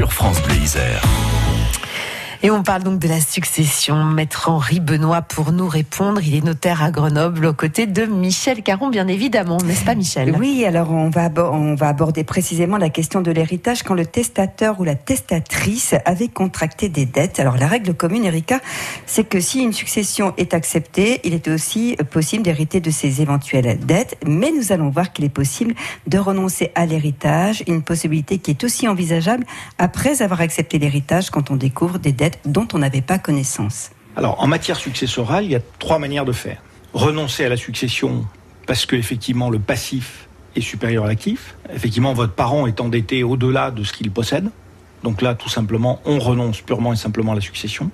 sur France Bleu Isère. Et on parle donc de la succession. Maître Henri Benoît pour nous répondre. Il est notaire à Grenoble aux côtés de Michel Caron, bien évidemment, n'est-ce pas Michel? Oui, alors on va, on va aborder précisément la question de l'héritage quand le testateur ou la testatrice avait contracté des dettes. Alors la règle commune, Erika, c'est que si une succession est acceptée, il est aussi possible d'hériter de ses éventuelles dettes, mais nous allons voir qu'il est possible de renoncer à l'héritage, une possibilité qui est aussi envisageable après avoir accepté l'héritage quand on découvre des dettes dont on n'avait pas connaissance Alors, en matière successorale, il y a trois manières de faire. Renoncer à la succession parce que effectivement le passif est supérieur à l'actif. Effectivement, votre parent est endetté au-delà de ce qu'il possède. Donc là, tout simplement, on renonce purement et simplement à la succession.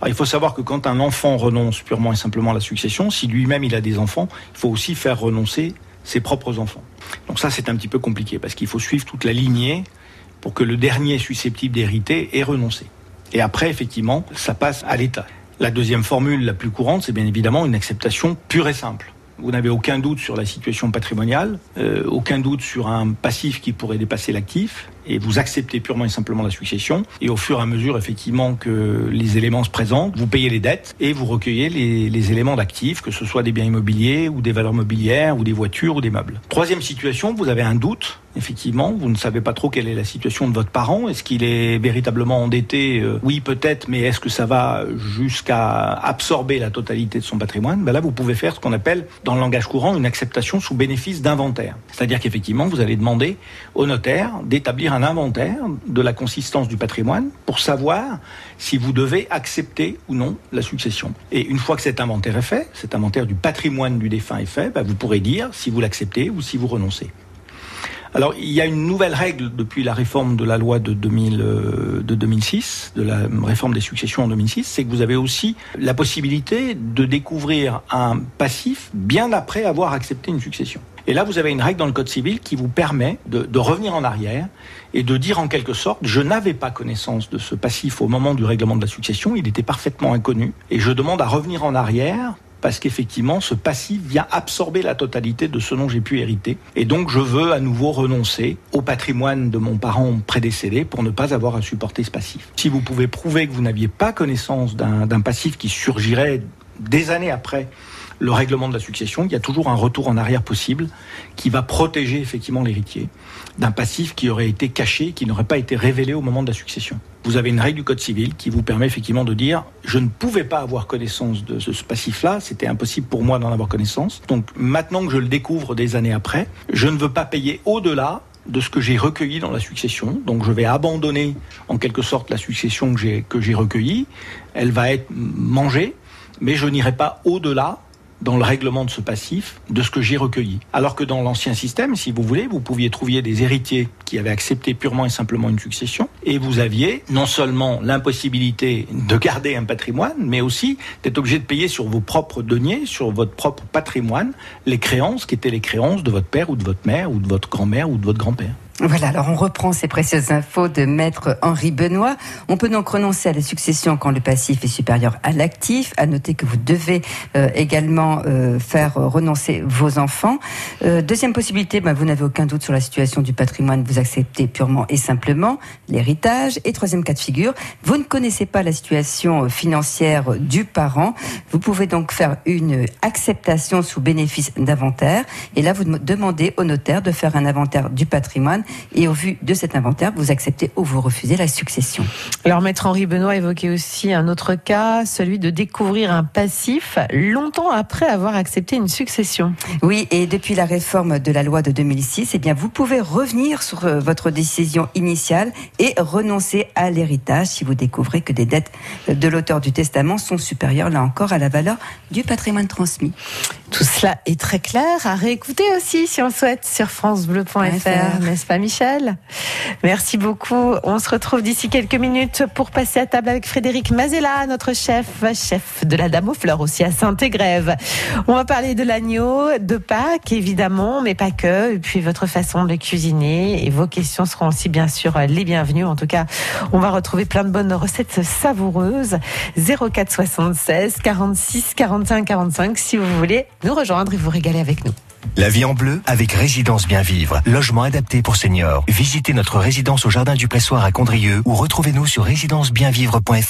Alors, il faut savoir que quand un enfant renonce purement et simplement à la succession, si lui-même il a des enfants, il faut aussi faire renoncer ses propres enfants. Donc ça, c'est un petit peu compliqué parce qu'il faut suivre toute la lignée pour que le dernier susceptible d'hériter ait renoncé. Et après, effectivement, ça passe à l'État. La deuxième formule la plus courante, c'est bien évidemment une acceptation pure et simple. Vous n'avez aucun doute sur la situation patrimoniale, euh, aucun doute sur un passif qui pourrait dépasser l'actif, et vous acceptez purement et simplement la succession. Et au fur et à mesure, effectivement, que les éléments se présentent, vous payez les dettes et vous recueillez les, éléments d'actifs, que ce soit des biens immobiliers ou des valeurs mobilières ou des voitures ou des meubles. Troisième situation, vous avez un doute. Effectivement, vous ne savez pas trop quelle est la situation de votre parent. Est-ce qu'il est véritablement endetté? Euh, Oui, peut-être, mais est-ce que ça va jusqu'à absorber la totalité de son patrimoine? Ben Là, vous pouvez faire ce qu'on appelle, dans le langage courant, une acceptation sous bénéfice d'inventaire. C'est-à-dire qu'effectivement, vous allez demander au notaire d'établir un inventaire de la consistance du patrimoine pour savoir si vous devez accepter ou non la succession. Et une fois que cet inventaire est fait, cet inventaire du patrimoine du défunt est fait, bah, vous pourrez dire si vous l'acceptez ou si vous renoncez. Alors, il y a une nouvelle règle depuis la réforme de la loi de, 2000, euh, de 2006, de la réforme des successions en 2006, c'est que vous avez aussi la possibilité de découvrir un passif bien après avoir accepté une succession. Et là, vous avez une règle dans le Code civil qui vous permet de, de revenir en arrière et de dire en quelque sorte, je n'avais pas connaissance de ce passif au moment du règlement de la succession, il était parfaitement inconnu, et je demande à revenir en arrière parce qu'effectivement, ce passif vient absorber la totalité de ce dont j'ai pu hériter. Et donc, je veux à nouveau renoncer au patrimoine de mon parent prédécédé pour ne pas avoir à supporter ce passif. Si vous pouvez prouver que vous n'aviez pas connaissance d'un passif qui surgirait des années après le règlement de la succession, il y a toujours un retour en arrière possible qui va protéger effectivement l'héritier d'un passif qui aurait été caché, qui n'aurait pas été révélé au moment de la succession. Vous avez une règle du Code civil qui vous permet effectivement de dire je ne pouvais pas avoir connaissance de ce passif-là, c'était impossible pour moi d'en avoir connaissance. Donc maintenant que je le découvre des années après, je ne veux pas payer au-delà de ce que j'ai recueilli dans la succession. Donc je vais abandonner en quelque sorte la succession que j'ai recueillie. Elle va être mangée, mais je n'irai pas au-delà dans le règlement de ce passif de ce que j'ai recueilli. Alors que dans l'ancien système, si vous voulez, vous pouviez trouver des héritiers qui avaient accepté purement et simplement une succession, et vous aviez non seulement l'impossibilité de garder un patrimoine, mais aussi d'être obligé de payer sur vos propres deniers, sur votre propre patrimoine, les créances qui étaient les créances de votre père ou de votre mère ou de votre grand-mère ou de votre grand-père. Voilà, alors on reprend ces précieuses infos de maître Henri Benoît. On peut donc renoncer à la succession quand le passif est supérieur à l'actif. À noter que vous devez euh, également euh, faire renoncer vos enfants. Euh, deuxième possibilité, ben, vous n'avez aucun doute sur la situation du patrimoine, vous acceptez purement et simplement l'héritage. Et troisième cas de figure, vous ne connaissez pas la situation financière du parent. Vous pouvez donc faire une acceptation sous bénéfice d'inventaire. Et là, vous demandez au notaire de faire un inventaire du patrimoine et au vu de cet inventaire, vous acceptez ou vous refusez la succession. Alors, maître Henri Benoît évoquait aussi un autre cas, celui de découvrir un passif longtemps après avoir accepté une succession. Oui, et depuis la réforme de la loi de 2006, eh bien, vous pouvez revenir sur euh, votre décision initiale et renoncer à l'héritage si vous découvrez que des dettes de l'auteur du testament sont supérieures, là encore, à la valeur du patrimoine transmis. Tout cela est très clair à réécouter aussi si on le souhaite sur francebleu.fr, n'est-ce pas Michel? Merci beaucoup. On se retrouve d'ici quelques minutes pour passer à table avec Frédéric Mazella, notre chef, chef de la Dame aux Fleurs aussi à Saint-Égrève. On va parler de l'agneau, de Pâques évidemment, mais pas que, et puis votre façon de cuisiner et vos questions seront aussi bien sûr les bienvenues. En tout cas, on va retrouver plein de bonnes recettes savoureuses. 04 76 46 45 45 si vous voulez nous rejoindre et vous régaler avec nous. La vie en bleu avec Résidence Bien Vivre, logement adapté pour seniors. Visitez notre résidence au Jardin du Pressoir à Condrieu ou retrouvez-nous sur résidencebienvivre.fr.